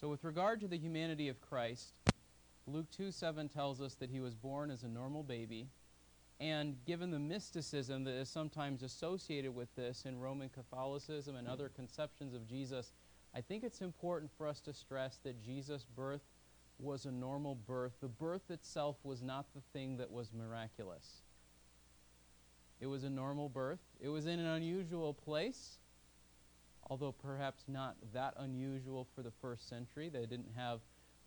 So, with regard to the humanity of Christ, Luke 2 7 tells us that he was born as a normal baby. And given the mysticism that is sometimes associated with this in Roman Catholicism and other conceptions of Jesus, I think it's important for us to stress that Jesus' birth was a normal birth. The birth itself was not the thing that was miraculous. It was a normal birth. It was in an unusual place, although perhaps not that unusual for the first century. They didn't have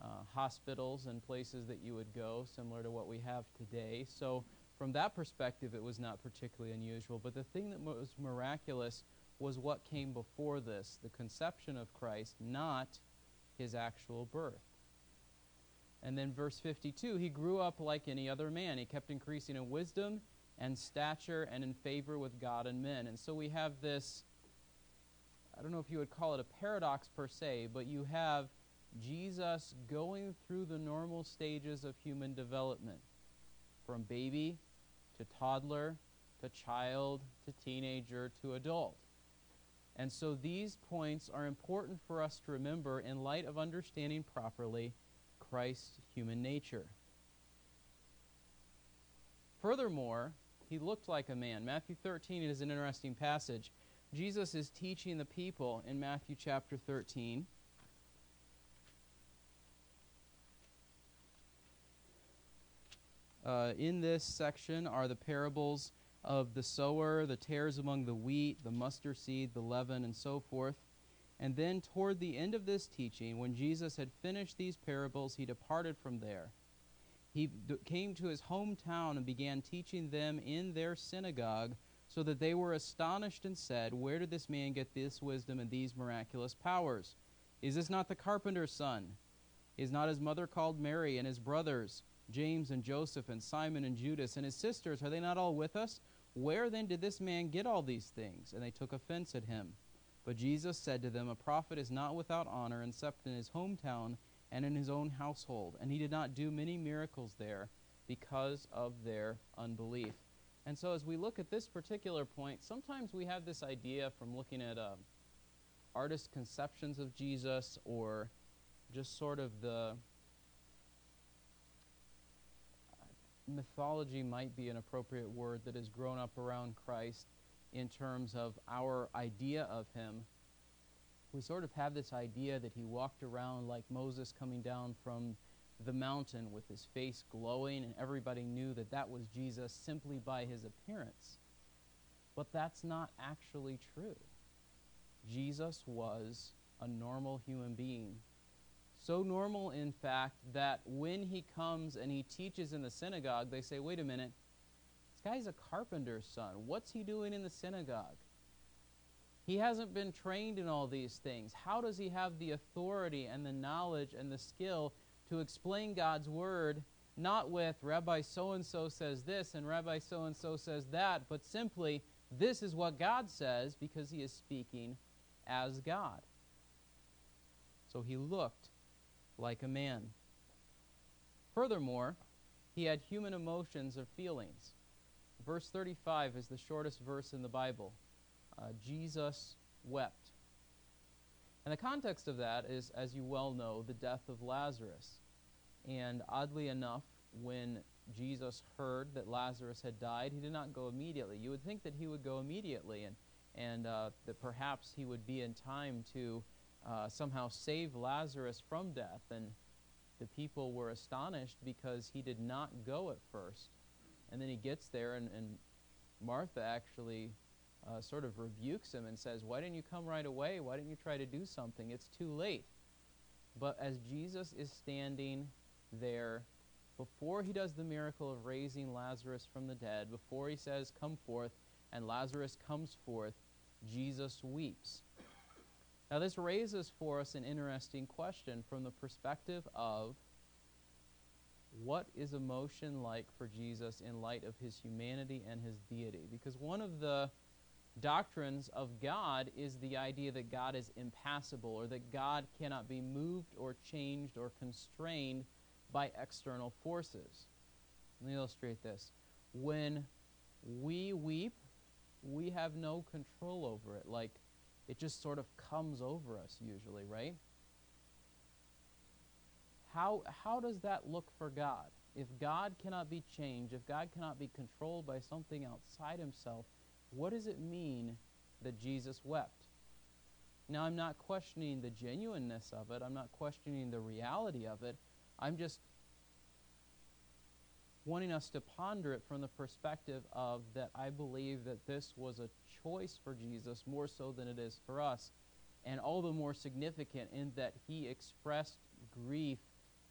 uh, hospitals and places that you would go, similar to what we have today. So, from that perspective, it was not particularly unusual. But the thing that was miraculous was what came before this the conception of Christ, not his actual birth. And then, verse 52 he grew up like any other man. He kept increasing in wisdom and stature and in favor with God and men. And so we have this, I don't know if you would call it a paradox per se, but you have Jesus going through the normal stages of human development from baby to toddler to child to teenager to adult. And so these points are important for us to remember in light of understanding properly Christ's human nature. Furthermore, he looked like a man. Matthew 13 is an interesting passage. Jesus is teaching the people in Matthew chapter 13. Uh, in this section are the parables of the sower, the tares among the wheat, the mustard seed, the leaven, and so forth. And then, toward the end of this teaching, when Jesus had finished these parables, he departed from there. He d- came to his hometown and began teaching them in their synagogue, so that they were astonished and said, Where did this man get this wisdom and these miraculous powers? Is this not the carpenter's son? Is not his mother called Mary, and his brothers, James and Joseph, and Simon and Judas, and his sisters, are they not all with us? Where then did this man get all these things? And they took offense at him. But Jesus said to them, A prophet is not without honor except in his hometown and in his own household. And he did not do many miracles there because of their unbelief. And so, as we look at this particular point, sometimes we have this idea from looking at uh, artist conceptions of Jesus or just sort of the mythology might be an appropriate word that has grown up around Christ in terms of our idea of him. We sort of have this idea that he walked around like Moses coming down from the mountain with his face glowing, and everybody knew that that was Jesus simply by his appearance. But that's not actually true. Jesus was a normal human being so normal, in fact, that when he comes and he teaches in the synagogue, they say, wait a minute, this guy's a carpenter's son. What's he doing in the synagogue? He hasn't been trained in all these things. How does he have the authority and the knowledge and the skill to explain God's word, not with Rabbi so and so says this and Rabbi so and so says that, but simply, this is what God says because he is speaking as God. So he looked like a man. Furthermore, he had human emotions or feelings. Verse 35 is the shortest verse in the Bible. Uh, Jesus wept. And the context of that is, as you well know, the death of Lazarus. And oddly enough, when Jesus heard that Lazarus had died, he did not go immediately. You would think that he would go immediately and, and uh, that perhaps he would be in time to uh, somehow save Lazarus from death. And the people were astonished because he did not go at first. And then he gets there, and, and Martha actually uh, sort of rebukes him and says, Why didn't you come right away? Why didn't you try to do something? It's too late. But as Jesus is standing there, before he does the miracle of raising Lazarus from the dead, before he says, Come forth, and Lazarus comes forth, Jesus weeps. Now, this raises for us an interesting question from the perspective of what is emotion like for Jesus in light of his humanity and his deity? Because one of the doctrines of God is the idea that God is impassible or that God cannot be moved or changed or constrained by external forces. Let me illustrate this. When we weep, we have no control over it. Like it just sort of comes over us usually, right? how, how does that look for God? If God cannot be changed, if God cannot be controlled by something outside himself, what does it mean that Jesus wept? Now, I'm not questioning the genuineness of it, I'm not questioning the reality of it. I'm just wanting us to ponder it from the perspective of that I believe that this was a choice for Jesus more so than it is for us, and all the more significant in that he expressed grief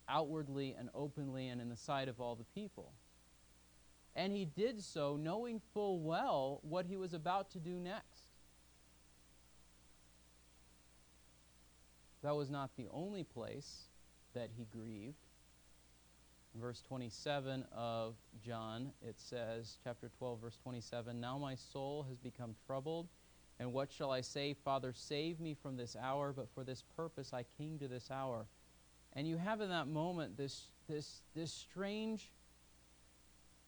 outwardly and openly and in the sight of all the people. And he did so knowing full well what he was about to do next. That was not the only place that he grieved. Verse 27 of John, it says, chapter 12, verse 27, Now my soul has become troubled, and what shall I say? Father, save me from this hour, but for this purpose I came to this hour. And you have in that moment this, this, this strange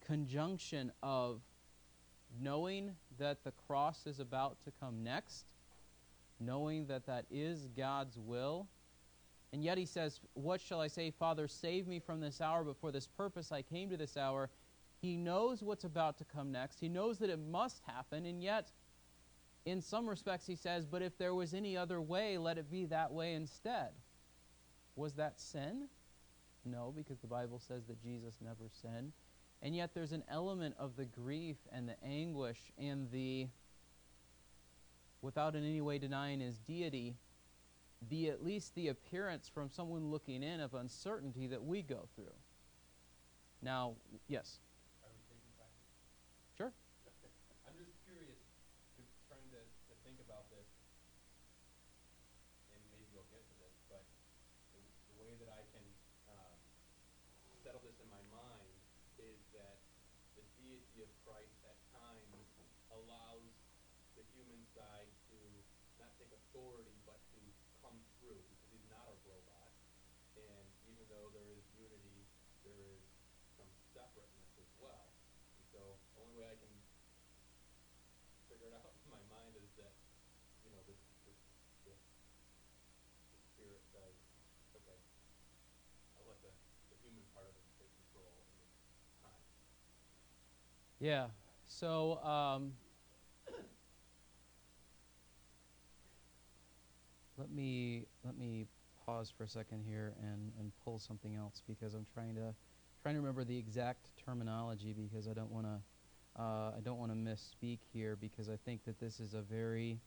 conjunction of knowing that the cross is about to come next, knowing that that is God's will, and yet he says, What shall I say? Father, save me from this hour, but for this purpose I came to this hour. He knows what's about to come next. He knows that it must happen, and yet, in some respects, he says, But if there was any other way, let it be that way instead. Was that sin? No, because the Bible says that Jesus never sinned. And yet, there's an element of the grief and the anguish and the, without in any way denying his deity, the at least the appearance from someone looking in of uncertainty that we go through. Now, yes. Are we taking practice? Sure. I'm just curious, just trying to, to think about this, and maybe you'll get to this, but the, the way that I can um, settle this in my mind is that the deity of Christ at times allows the human side to not take authority, but to come through, because he's not a robot. And even though there is unity, there is some separateness as well. And so the only way I can figure it out in my mind is that, you know, this, this, this, the spirit says, okay, I'll let the, the human part of it take control in this time. Yeah. So, um, let me let me pause for a second here and, and pull something else because I'm trying to trying to remember the exact terminology because I don't want to uh, I don't want to misspeak here because I think that this is a very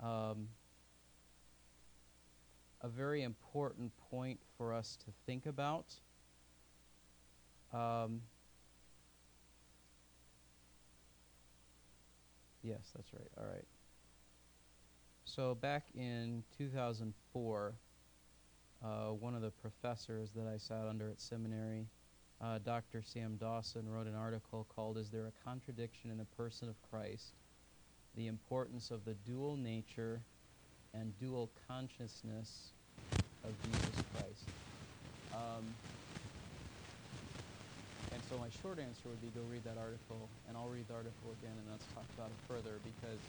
um, a very important point for us to think about. Um, yes, that's right. All right. So back in 2004, uh, one of the professors that I sat under at seminary, uh, Dr. Sam Dawson, wrote an article called "Is There a Contradiction in the Person of Christ? The Importance of the Dual Nature and Dual Consciousness of Jesus Christ." Um, so my short answer would be go read that article, and I'll read the article again, and let's talk about it further because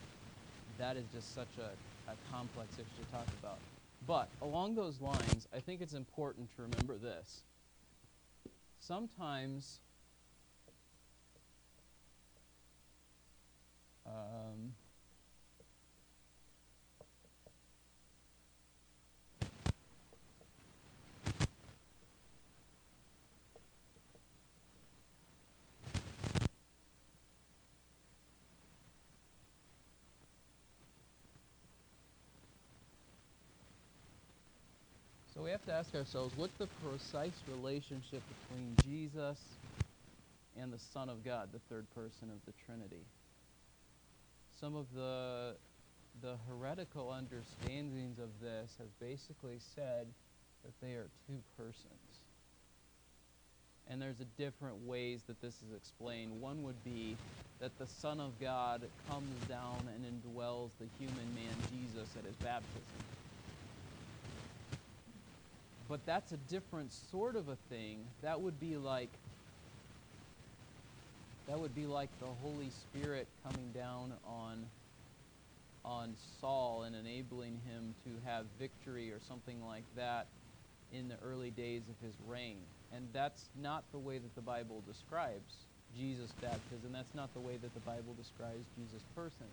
that is just such a, a complex issue to talk about. But along those lines, I think it's important to remember this. Sometimes um, we have to ask ourselves what's the precise relationship between Jesus and the Son of God, the third person of the Trinity? Some of the the heretical understandings of this have basically said that they are two persons. And there's a different ways that this is explained. One would be that the Son of God comes down and indwells the human man Jesus at his baptism but that's a different sort of a thing. That would be like that would be like the Holy Spirit coming down on on Saul and enabling him to have victory or something like that in the early days of his reign. And that's not the way that the Bible describes Jesus' baptism. That's not the way that the Bible describes Jesus' person.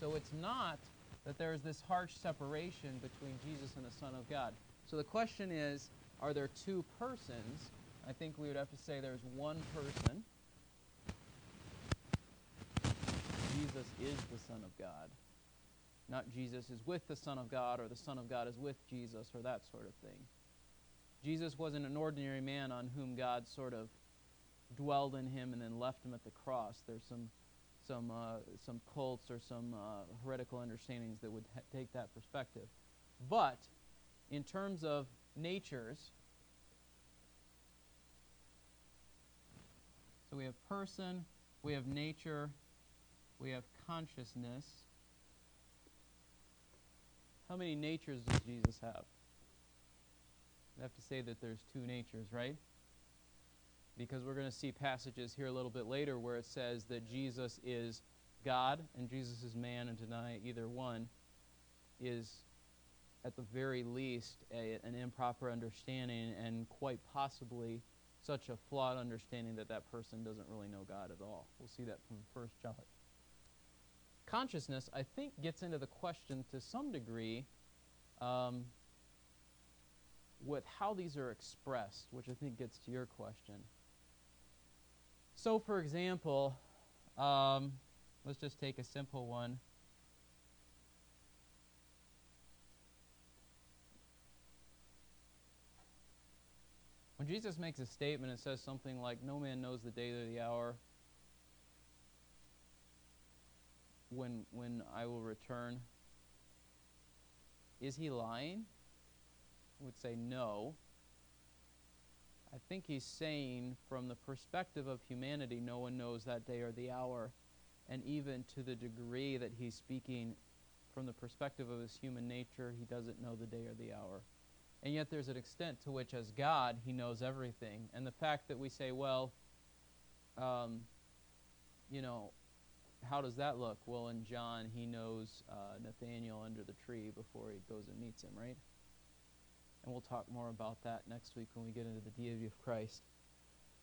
So it's not that there is this harsh separation between Jesus and the Son of God. So the question is are there two persons? I think we would have to say there's one person. Jesus is the Son of God. Not Jesus is with the Son of God or the Son of God is with Jesus or that sort of thing. Jesus wasn't an ordinary man on whom God sort of dwelled in him and then left him at the cross. There's some some uh, some cults or some uh, heretical understandings that would ha- take that perspective. But in terms of natures, so we have person, we have nature, we have consciousness. How many natures does Jesus have? I have to say that there's two natures, right? Because we're going to see passages here a little bit later where it says that Jesus is God and Jesus is man, and deny either one is, at the very least, a, an improper understanding and quite possibly such a flawed understanding that that person doesn't really know God at all. We'll see that from First John. Consciousness, I think, gets into the question to some degree um, with how these are expressed, which I think gets to your question. So, for example, um, let's just take a simple one. When Jesus makes a statement, it says something like, No man knows the day or the hour when, when I will return. Is he lying? I would say no. I think he's saying, from the perspective of humanity, no one knows that day or the hour. And even to the degree that he's speaking from the perspective of his human nature, he doesn't know the day or the hour. And yet, there's an extent to which, as God, he knows everything. And the fact that we say, well, um, you know, how does that look? Well, in John, he knows uh, Nathaniel under the tree before he goes and meets him, right? And we'll talk more about that next week when we get into the deity of Christ.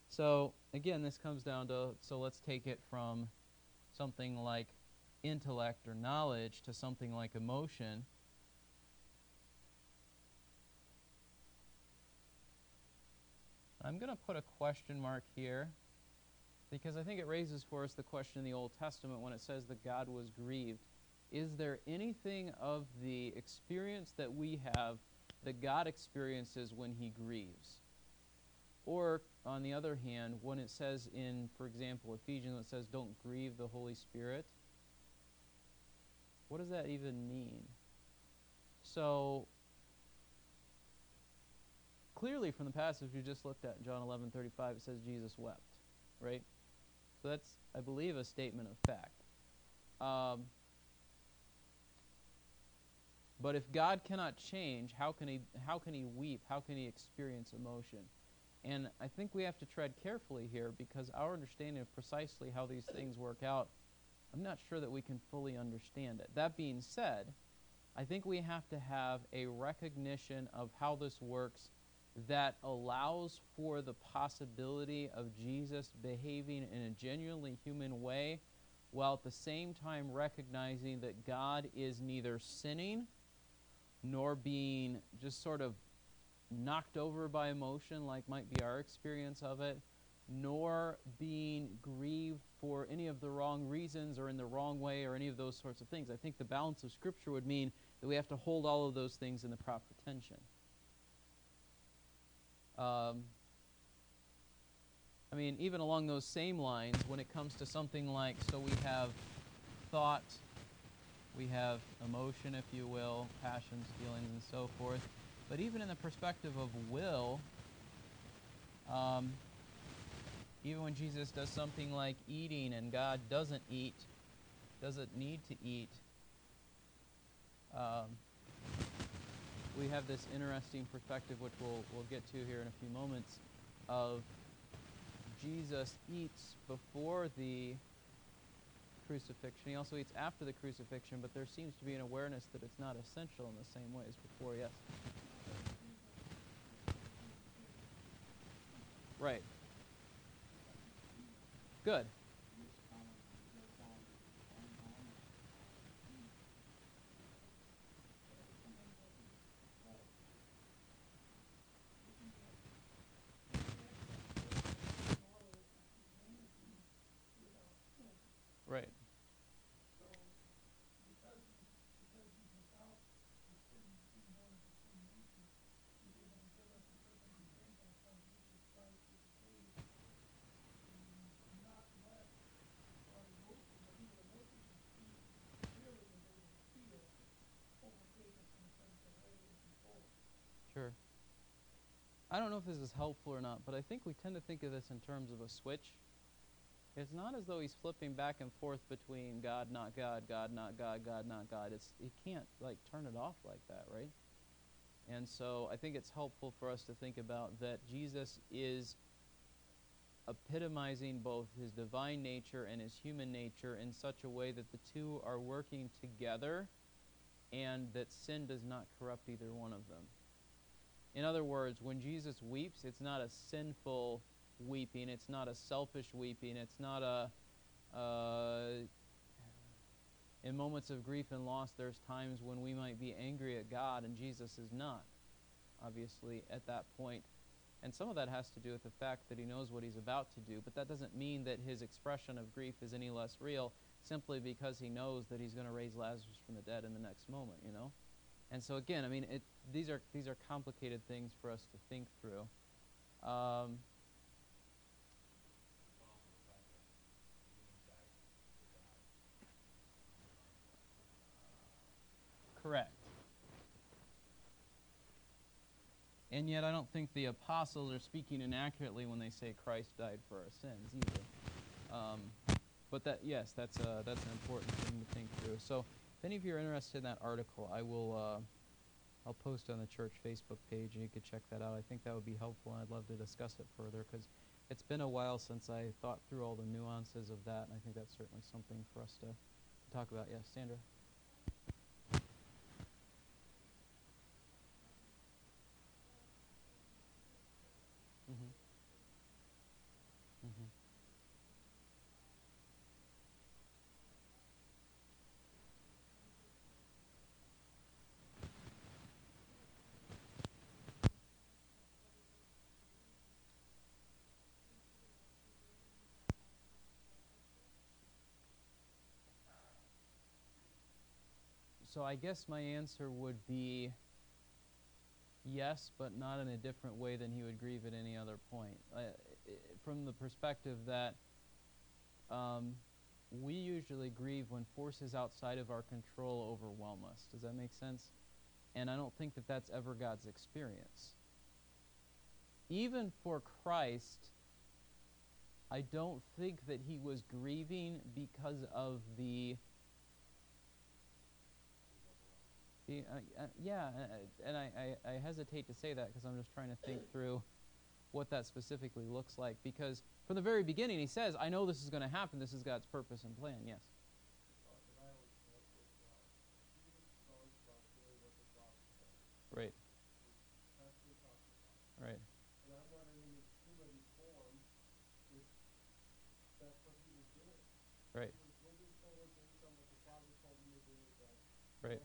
So, again, this comes down to so let's take it from something like intellect or knowledge to something like emotion. I'm going to put a question mark here because I think it raises for us the question in the Old Testament when it says that God was grieved. Is there anything of the experience that we have that God experiences when he grieves? Or, on the other hand, when it says in, for example, Ephesians, it says, don't grieve the Holy Spirit, what does that even mean? So, clearly from the passage we just looked at in John 11 35, it says Jesus wept, right? So that's, I believe, a statement of fact. Um, but if God cannot change, how can he how can he weep? How can he experience emotion? And I think we have to tread carefully here because our understanding of precisely how these things work out, I'm not sure that we can fully understand it. That being said, I think we have to have a recognition of how this works that allows for the possibility of Jesus behaving in a genuinely human way while at the same time recognizing that God is neither sinning nor being just sort of knocked over by emotion, like might be our experience of it, nor being grieved for any of the wrong reasons or in the wrong way or any of those sorts of things. I think the balance of Scripture would mean that we have to hold all of those things in the proper tension. Um, I mean, even along those same lines, when it comes to something like, so we have thought, we have emotion, if you will, passions, feelings, and so forth. But even in the perspective of will, um, even when Jesus does something like eating and God doesn't eat, doesn't need to eat, um, we have this interesting perspective, which we'll, we'll get to here in a few moments, of Jesus eats before the crucifixion. He also eats after the crucifixion, but there seems to be an awareness that it's not essential in the same way as before, yes? Right. Good. Right. Sure. I don't know if this is helpful or not, but I think we tend to think of this in terms of a switch. It's not as though he's flipping back and forth between God, not God, God, not God, God, not God. It's he can't like turn it off like that, right? And so I think it's helpful for us to think about that Jesus is epitomizing both his divine nature and his human nature in such a way that the two are working together and that sin does not corrupt either one of them. In other words, when Jesus weeps, it's not a sinful weeping, it's not a selfish weeping, it's not a. Uh, in moments of grief and loss, there's times when we might be angry at God, and Jesus is not, obviously, at that point. And some of that has to do with the fact that he knows what he's about to do, but that doesn't mean that his expression of grief is any less real simply because he knows that he's going to raise Lazarus from the dead in the next moment, you know? And so again, I mean, it, these are these are complicated things for us to think through. Um, correct. And yet, I don't think the apostles are speaking inaccurately when they say Christ died for our sins either. Um, but that, yes, that's a, that's an important thing to think through. So, any of you are interested in that article, I will. Uh, I'll post on the church Facebook page, and you could check that out. I think that would be helpful, and I'd love to discuss it further because it's been a while since I thought through all the nuances of that, and I think that's certainly something for us to, to talk about. Yes, Sandra. So I guess my answer would be yes, but not in a different way than he would grieve at any other point. Uh, from the perspective that um, we usually grieve when forces outside of our control overwhelm us. Does that make sense? And I don't think that that's ever God's experience. Even for Christ, I don't think that he was grieving because of the Uh, uh, yeah, uh, and I, I, I, hesitate to say that because I'm just trying to think through what that specifically looks like. Because from the very beginning, he says, I know this is going to happen. This is God's purpose and plan. Yes? Right. Right. Right.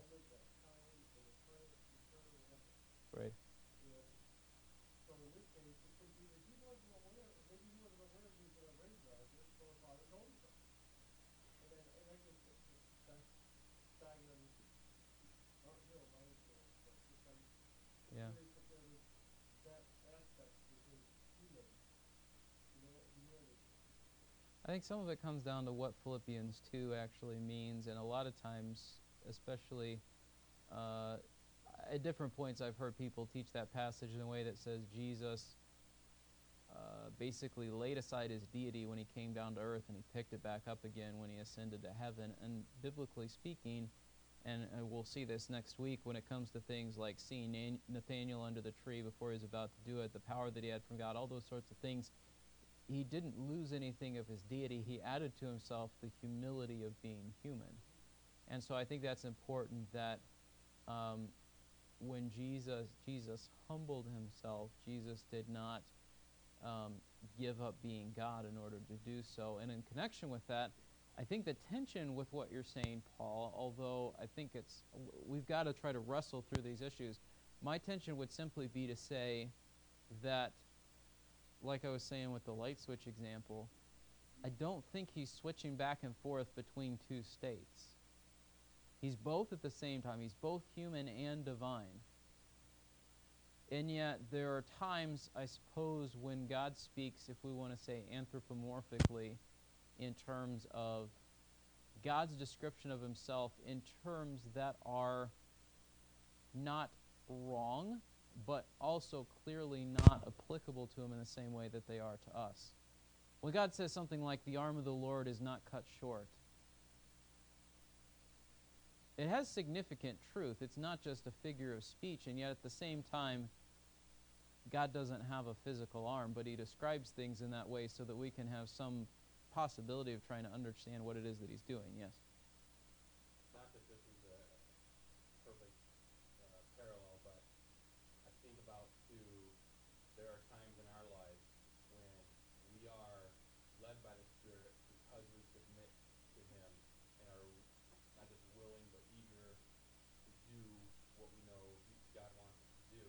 Right. So in this case, it could be that he wasn't aware, maybe he wasn't aware he was going to raise Lazarus, so his father told him so. And then, and I guess that's dying on Art Hill, my influence, but just I'm Yeah. curious if there was that aspect to his human, you know, humanity. I think some of it comes down to what Philippians 2 actually means, and a lot of times, especially uh, at different points, I've heard people teach that passage in a way that says Jesus uh, basically laid aside his deity when he came down to earth and he picked it back up again when he ascended to heaven. And biblically speaking, and, we'll see this next week when it comes to things like seeing Nathaniel under the tree before he was about to do it, the power that he had from God, all those sorts of things. He didn't lose anything of his deity. He added to himself the humility of being human. And so I think that's important that um, when Jesus Jesus humbled himself, Jesus did not um, give up being God in order to do so. And in connection with that, I think the tension with what you're saying, Paul, although I think it's we've got to try to wrestle through these issues. My tension would simply be to say that, like I was saying with the light switch example, I don't think he's switching back and forth between two states. He's both at the same time. He's both human and divine. And yet, there are times, I suppose, when God speaks, if we want to say anthropomorphically, in terms of God's description of himself in terms that are not wrong, but also clearly not applicable to him in the same way that they are to us. When God says something like, the arm of the Lord is not cut short, it has significant truth. It's not just a figure of speech, and yet at the same time, God doesn't have a physical arm, but he describes things in that way so that we can have some possibility of trying to understand what it is that he's doing. Yes. Not that this is a perfect uh, parallel, but I think about too, there are times in our lives when we are led by the Spirit because we submit to Him and are not just willing but eager to do what we know he- God wants us to do.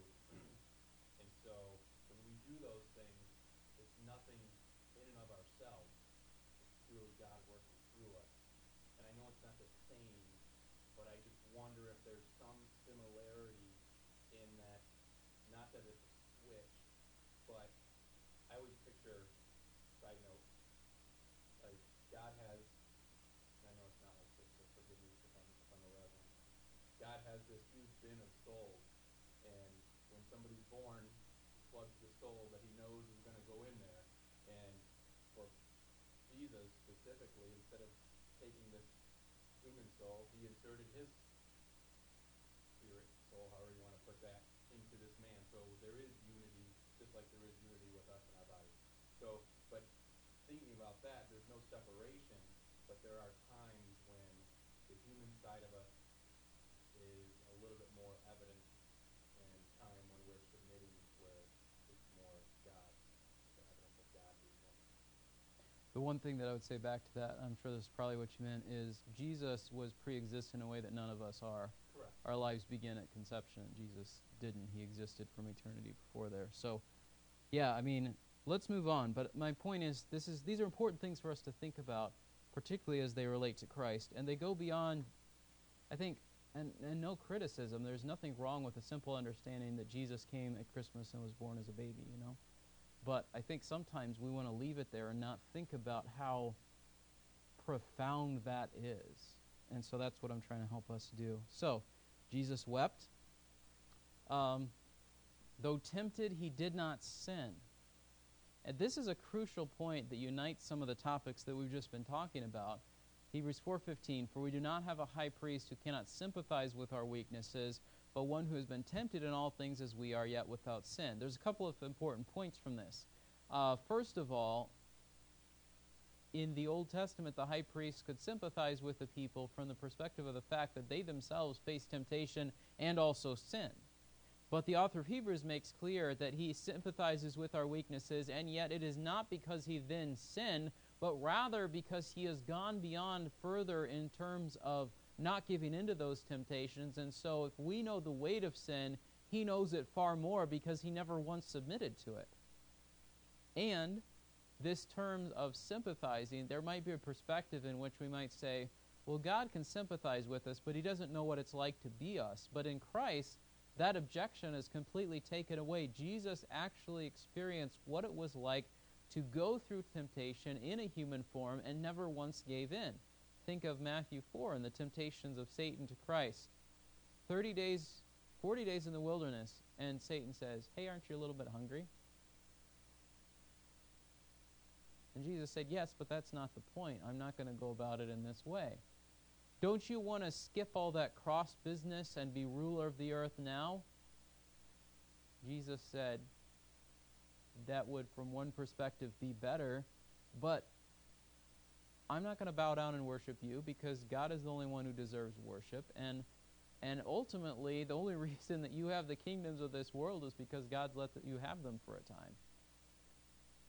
and so when we do those things, it's nothing in and of ourselves. It's truly God working through us. And I know it's not the same, but I just wonder if there's some similarity in that, not that it's a switch, but I always picture, side note, like God has, and I know it's not like this, so forgive me if I'm, if I'm irreverent. God has this huge bin of souls, and when somebody's born, he plugs the soul that he knows is going to go in there, and for Jesus specifically, instead of taking this human soul, he inserted his spirit, soul, however you want to put that, into this man. So there is unity, just like there is unity with us in our bodies. So, but thinking about that, there's no separation, but there are times when the human side of us is a little bit more evident and time when we're submitting where it's more God, the evidence of God being one. The one thing that I would say back to that, I'm sure this is probably what you meant, is Jesus was pre-existent in a way that none of us are. Correct. Our lives begin at conception. Jesus didn't. He existed from eternity before there. So, yeah, I mean, let's move on. But my point is, this is these are important things for us to think about, particularly as they relate to Christ, and they go beyond. I think, and, and no criticism. There's nothing wrong with a simple understanding that Jesus came at Christmas and was born as a baby. You know, but I think sometimes we want to leave it there and not think about how profound that is. And so that's what I'm trying to help us do. So, Jesus wept. Um, though tempted, he did not sin. And this is a crucial point that unites some of the topics that we've just been talking about. Hebrews 4:15 For we do not have a high priest who cannot sympathize with our weaknesses, but one who has been tempted in all things as we are yet without sin. There's a couple of important points from this. Uh, first of all, in the Old Testament, the high priest could sympathize with the people from the perspective of the fact that they themselves faced temptation and also sin. But the author of Hebrews makes clear that he sympathizes with our weaknesses, and yet it is not because he then sinned, but rather because he has gone beyond further in terms of not giving into those temptations. And so, if we know the weight of sin, he knows it far more because he never once submitted to it. And this term of sympathizing, there might be a perspective in which we might say, well, God can sympathize with us, but he doesn't know what it's like to be us. But in Christ, that objection is completely taken away. Jesus actually experienced what it was like to go through temptation in a human form and never once gave in. Think of Matthew 4 and the temptations of Satan to Christ. 30 days, 40 days in the wilderness, and Satan says, Hey, aren't you a little bit hungry? And Jesus said, Yes, but that's not the point. I'm not going to go about it in this way. Don't you want to skip all that cross business and be ruler of the earth now? Jesus said, That would, from one perspective, be better, but I'm not going to bow down and worship you because God is the only one who deserves worship. And and ultimately, the only reason that you have the kingdoms of this world is because God's let you have them for a time.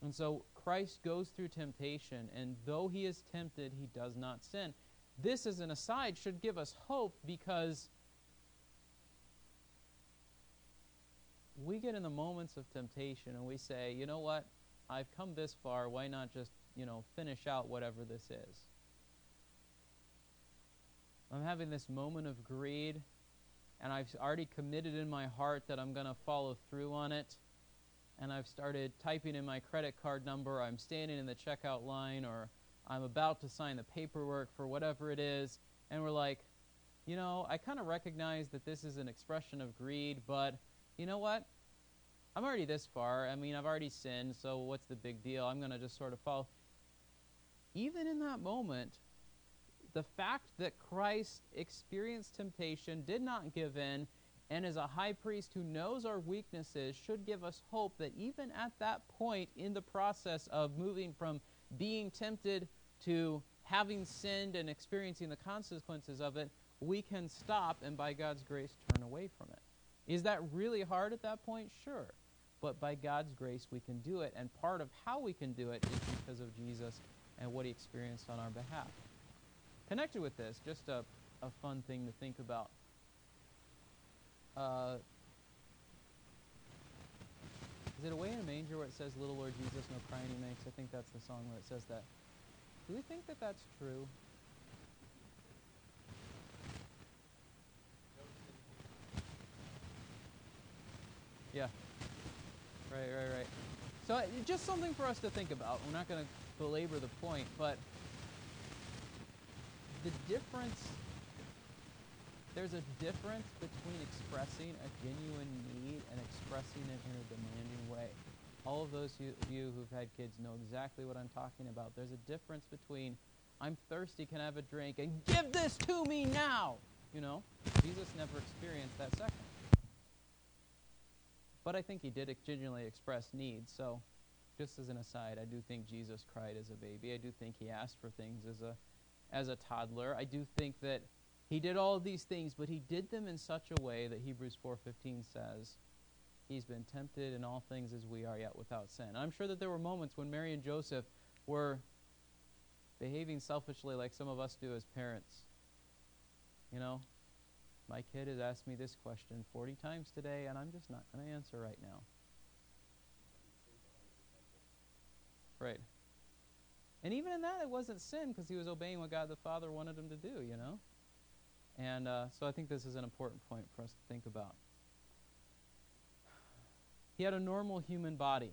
And so Christ goes through temptation, and though he is tempted, he does not sin. This, as an aside, should give us hope because we get in the moments of temptation and we say, you know what? I've come this far. Why not just, you know, finish out whatever this is? I'm having this moment of greed, and I've already committed in my heart that I'm going to follow through on it. And I've started typing in my credit card number. I'm standing in the checkout line, or I'm about to sign the paperwork for whatever it is. And we're like, you know, I kind of recognize that this is an expression of greed, but you know what? I'm already this far. I mean, I've already sinned, so what's the big deal? I'm going to just sort of follow. Even in that moment, the fact that Christ experienced temptation, did not give in, and is a high priest who knows our weaknesses should give us hope that even at that point in the process of moving from being tempted to having sinned and experiencing the consequences of it, we can stop and by God's grace turn away from it. Is that really hard at that point? Sure. But by God's grace, we can do it. And part of how we can do it is because of Jesus and what he experienced on our behalf. Connected with this, just a, a fun thing to think about. Uh, is it Away in a Manger where it says, Little Lord Jesus, no crying he makes? I think that's the song where it says that. Do we think that that's true? Yeah. Right, right, right. So uh, just something for us to think about. We're not going to belabor the point, but the difference there's a difference between expressing a genuine need and expressing it in a demanding way. All of those of you who've had kids know exactly what I'm talking about. There's a difference between I'm thirsty, can I have a drink, and give this to me now. You know, Jesus never experienced that second. But I think he did genuinely express needs. So, just as an aside, I do think Jesus cried as a baby. I do think he asked for things as a as a toddler. I do think that he did all of these things, but he did them in such a way that Hebrews 4:15 says, he's been tempted in all things as we are yet without sin. I'm sure that there were moments when Mary and Joseph were behaving selfishly like some of us do as parents. You know, my kid has asked me this question 40 times today, and I'm just not going to answer right now. Right. And even in that, it wasn't sin because he was obeying what God the Father wanted him to do, you know? And uh, so I think this is an important point for us to think about. He had a normal human body.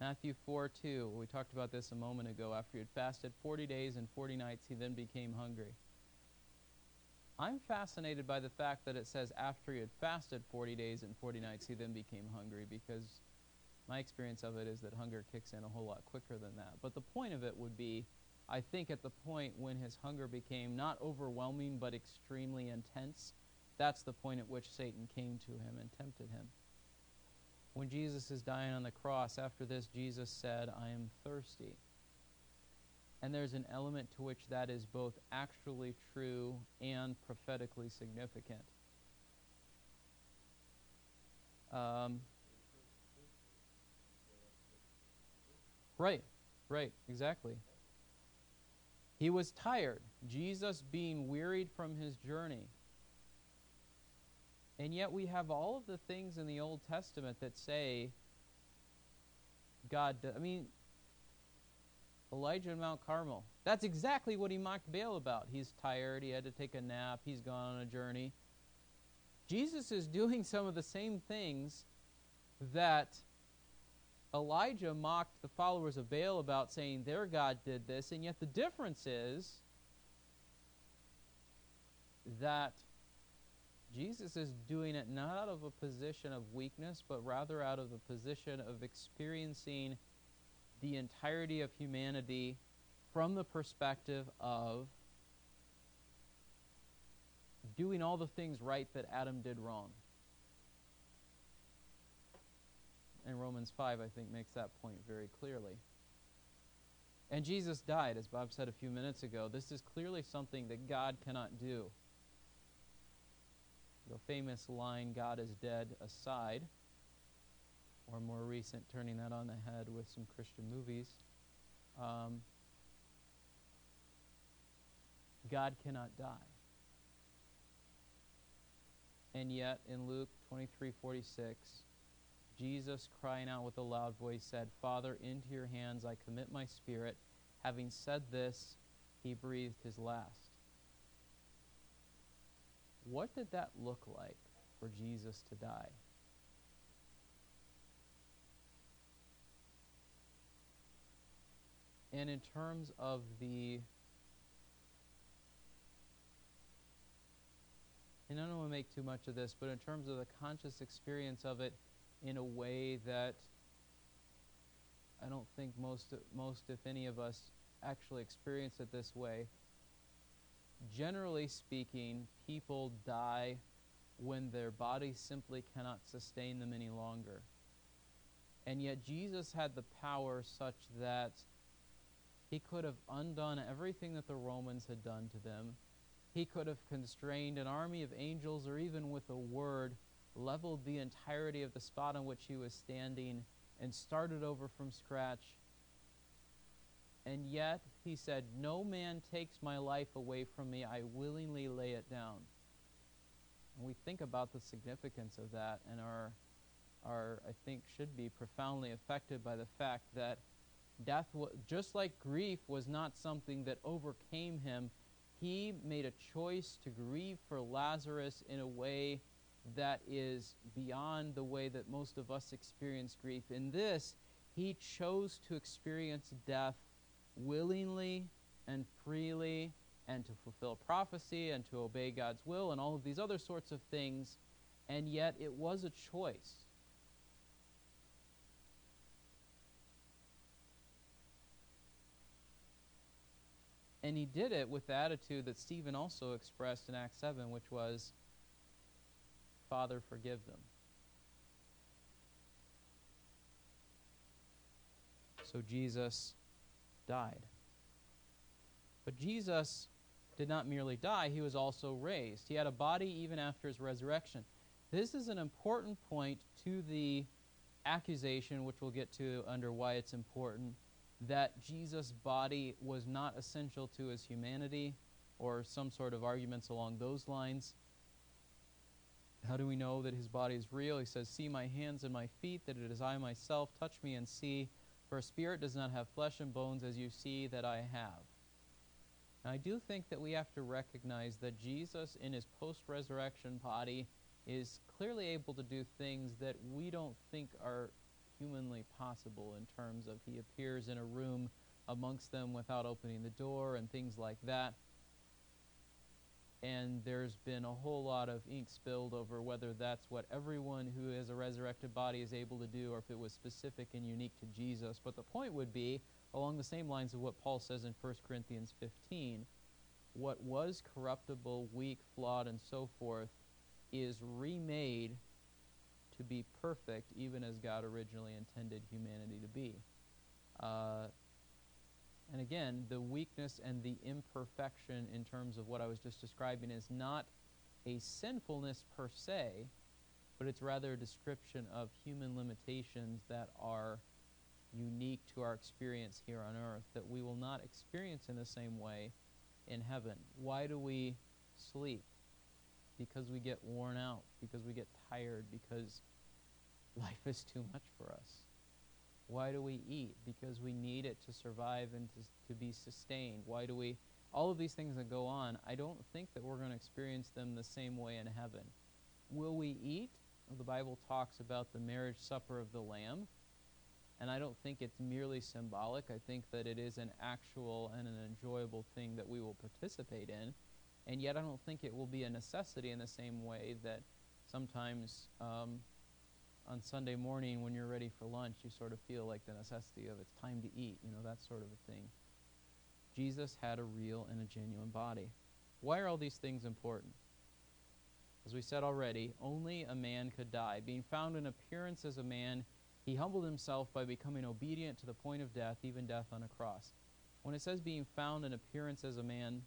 Matthew 4 2, we talked about this a moment ago. After he had fasted 40 days and 40 nights, he then became hungry. I'm fascinated by the fact that it says after he had fasted 40 days and 40 nights, he then became hungry because my experience of it is that hunger kicks in a whole lot quicker than that. But the point of it would be I think at the point when his hunger became not overwhelming but extremely intense, that's the point at which Satan came to him and tempted him. When Jesus is dying on the cross, after this, Jesus said, I am thirsty. And there's an element to which that is both actually true and prophetically significant. Um, right, right, exactly. He was tired, Jesus being wearied from his journey. And yet we have all of the things in the Old Testament that say God, I mean, Elijah in Mount Carmel. That's exactly what he mocked Baal about. He's tired, he had to take a nap, he's gone on a journey. Jesus is doing some of the same things that Elijah mocked the followers of Baal about saying their God did this, and yet the difference is that Jesus is doing it not out of a position of weakness, but rather out of a position of experiencing the entirety of humanity from the perspective of doing all the things right that Adam did wrong. And Romans 5, I think, makes that point very clearly. And Jesus died, as Bob said a few minutes ago. This is clearly something that God cannot do. The famous line, God is dead, aside, or more recent, turning that on the head with some Christian movies. Um, God cannot die. And yet, in Luke 23:46, Jesus, crying out with a loud voice, said, Father, into your hands I commit my spirit. Having said this, he breathed his last. What did that look like for Jesus to die? And in terms of the and I don't want to make too much of this, but in terms of the conscious experience of it in a way that I don't think most, most if any of us actually experience it this way. Generally speaking, people die when their body simply cannot sustain them any longer. And yet Jesus had the power such that he could have undone everything that the Romans had done to them he could have constrained an army of angels, or even with a word, leveled the entirety of the spot on which he was standing and started over from scratch. And yet, he said, No man takes my life away from me. I willingly lay it down. And we think about the significance of that and are, are I think, should be profoundly affected by the fact that death, just like grief, was not something that overcame him he made a choice to grieve for Lazarus in a way that is beyond the way that most of us experience grief. In this, he chose to experience death willingly and freely and to fulfill prophecy and to obey God's will and all of these other sorts of things. And yet, it was a choice. And he did it with the attitude that Stephen also expressed in Acts 7, which was, Father, forgive them. So Jesus died. But Jesus did not merely die, he was also raised. He had a body even after his resurrection. This is an important point to the accusation, which we'll get to under why it's important that Jesus' body was not essential to his humanity or some sort of arguments along those lines. How do we know that his body is real? He says, See my hands and my feet, that it is I myself. Touch me and see, for a spirit does not have flesh and bones as you see that I have. Now, I do think that we have to recognize that Jesus, in his post resurrection body, is clearly able to do things that we don't think are humanly possible in terms of he appears in a room amongst them without opening the door and things like that. And there's been a whole lot of ink spilled over whether that's what everyone who has a resurrected body is able to do or if it was specific and unique to Jesus. But the point would be, along the same lines of what Paul says in 1 Corinthians 15, what was corruptible, weak, flawed, and so forth is remade to be perfect, even as God originally intended humanity to be. Uh, and again, the weakness and the imperfection in terms of what I was just describing is not a sinfulness per se, but it's rather a description of human limitations that are unique to our experience here on earth that we will not experience in the same way in heaven. Why do we sleep? Because we get worn out, because we get tired, because life is too much for us. Why do we eat? Because we need it to survive and to, to be sustained. Why do we? All of these things that go on, I don't think that we're going to experience them the same way in heaven. Will we eat? Well, the Bible talks about the marriage supper of the Lamb, and I don't think it's merely symbolic. I think that it is an actual and an enjoyable thing that we will participate in, and yet I don't think it will be a necessity in the same way that sometimes um, on Sunday morning when you're ready for lunch, you sort of feel like the necessity of it's time to eat, you know, that sort of a thing. Jesus had a real and a genuine body. Why are all these things important? As we said already, only a man could die. Being found in appearance as a man, he humbled himself by becoming obedient to the point of death, even death on a cross. When it says being found in appearance as a man,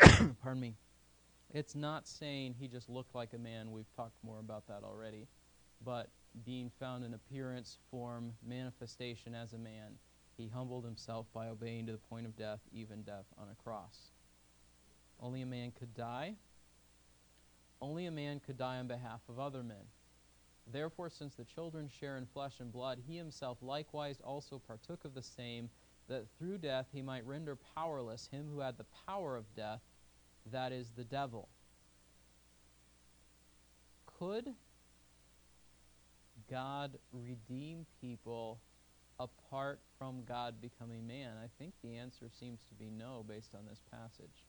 pardon me, it's not saying he just looked like a man. We've talked more about that already. But being found in appearance, form, manifestation as a man, he humbled himself by obeying to the point of death, even death on a cross. Only a man could die. Only a man could die on behalf of other men. Therefore, since the children share in flesh and blood, he himself likewise also partook of the same, that through death he might render powerless him who had the power of death, that is, the devil. Could God redeem people apart from God becoming man? I think the answer seems to be no based on this passage.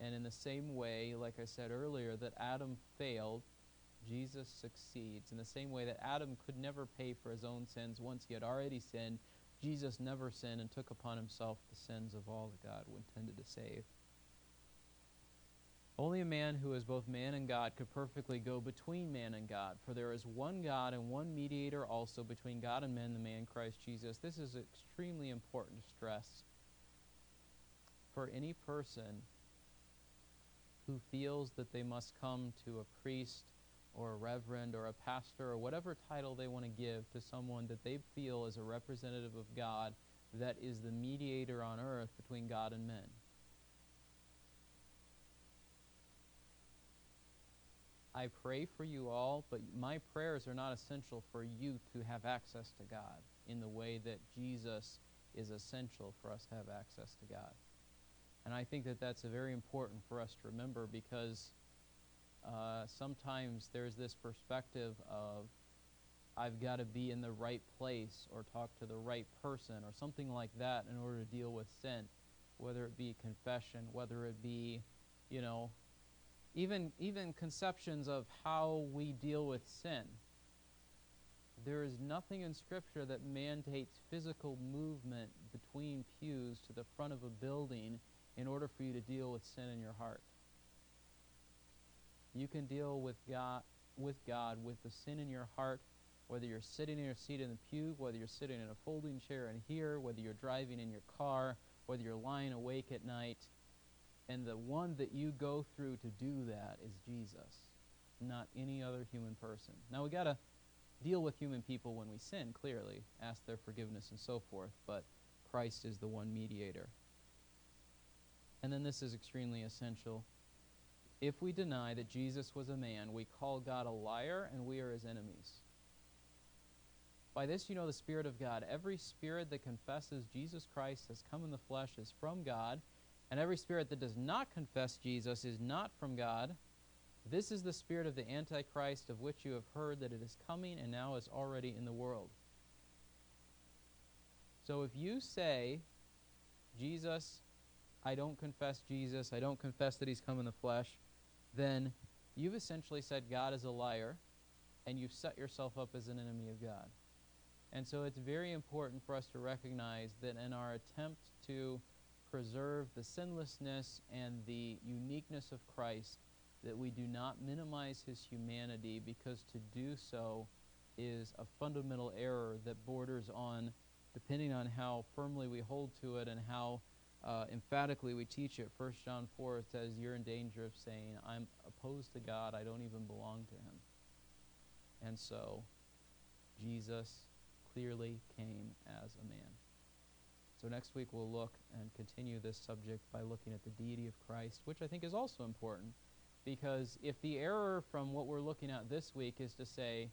And in the same way, like I said earlier, that Adam failed, Jesus succeeds. In the same way that Adam could never pay for his own sins once he had already sinned, Jesus never sinned and took upon himself the sins of all that God intended to save. Only a man who is both man and God could perfectly go between man and God, for there is one God and one mediator also between God and men, the man Christ Jesus. This is extremely important to stress. For any person who feels that they must come to a priest or a reverend or a pastor or whatever title they want to give to someone that they feel is a representative of God that is the mediator on earth between God and men. I pray for you all, but my prayers are not essential for you to have access to God in the way that Jesus is essential for us to have access to God. And I think that that's very important for us to remember because uh, sometimes there's this perspective of I've got to be in the right place or talk to the right person or something like that in order to deal with sin, whether it be confession, whether it be, you know, even even conceptions of how we deal with sin. There is nothing in Scripture that mandates physical movement between pews to the front of a building in order for you to deal with sin in your heart. You can deal with God with God with the sin in your heart, whether you're sitting in your seat in the pew, whether you're sitting in a folding chair in here, whether you're driving in your car, whether you're lying awake at night. And the one that you go through to do that is Jesus, not any other human person. Now we got to deal with human people when we sin, clearly, ask their forgiveness and so forth, but Christ is the one mediator. And then this is extremely essential. If we deny that Jesus was a man, we call God a liar and we are his enemies. By this you know the Spirit of God. Every spirit that confesses Jesus Christ has come in the flesh is from God, and every spirit that does not confess Jesus is not from God. This is the spirit of the Antichrist, of which you have heard that it is coming and now is already in the world. So if you say, Jesus I don't confess Jesus, I don't confess that he's come in the flesh, then you've essentially said God is a liar and you've set yourself up as an enemy of God. And so it's very important for us to recognize that in our attempt to preserve the sinlessness and the uniqueness of Christ, that we do not minimize his humanity because to do so is a fundamental error that borders on, depending on how firmly we hold to it and how uh, emphatically we teach it. 1 John 4 says, You're in danger of saying, I'm opposed to God, I don't even belong to him. And so, Jesus clearly came as a man. So, next week we'll look and continue this subject by looking at the deity of Christ, which I think is also important because if the error from what we're looking at this week is to say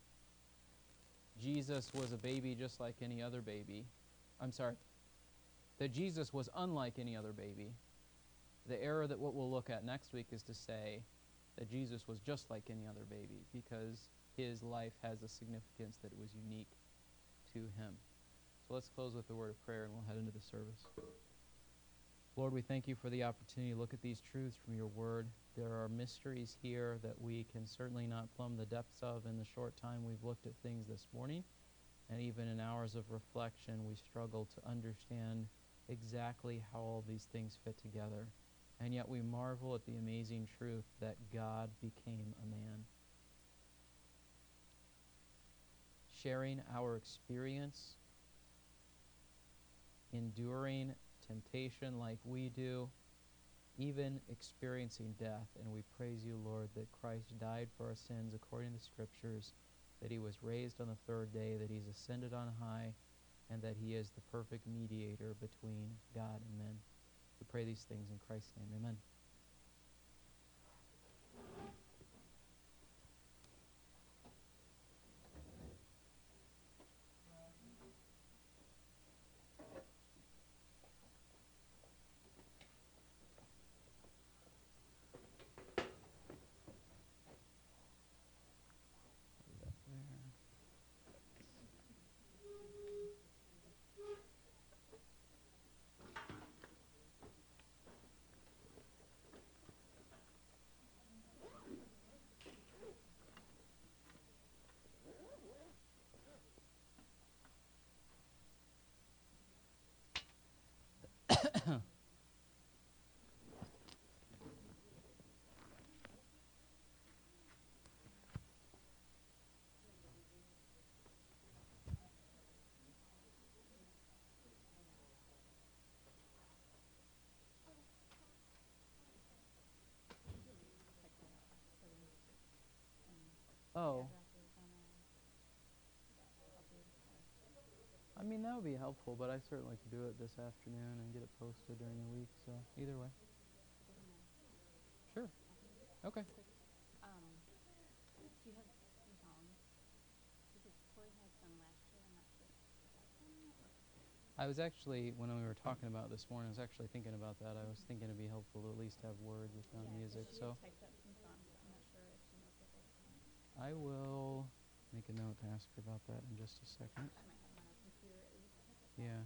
Jesus was a baby just like any other baby, I'm sorry, that Jesus was unlike any other baby. The error that what we'll look at next week is to say that Jesus was just like any other baby because his life has a significance that was unique to him. So let's close with a word of prayer and we'll head into the service. Lord, we thank you for the opportunity to look at these truths from your word. There are mysteries here that we can certainly not plumb the depths of in the short time we've looked at things this morning. And even in hours of reflection, we struggle to understand exactly how all these things fit together. And yet we marvel at the amazing truth that God became a man. Sharing our experience, enduring temptation like we do, even experiencing death. And we praise you, Lord, that Christ died for our sins according to the Scriptures, that he was raised on the third day, that he's ascended on high, and that he is the perfect mediator between God and men. We pray these things in Christ's name. Amen. Put it up there. Oh. I mean, that would be helpful, but I certainly could do it this afternoon and get it posted during the week, so either way. Sure. Okay. Um, do you have some songs? Because Corey had some last year, I'm not sure. if that's one or- I was actually, when we were talking about this morning, I was actually thinking about that. I was thinking it'd be helpful to at least have words, if not Yeah, 'cause music. she So had typed up some songs, but I'm not sure if she knows what those songs. I will make a note to ask her about that in just a second. She might have them on her computer at least. Yeah.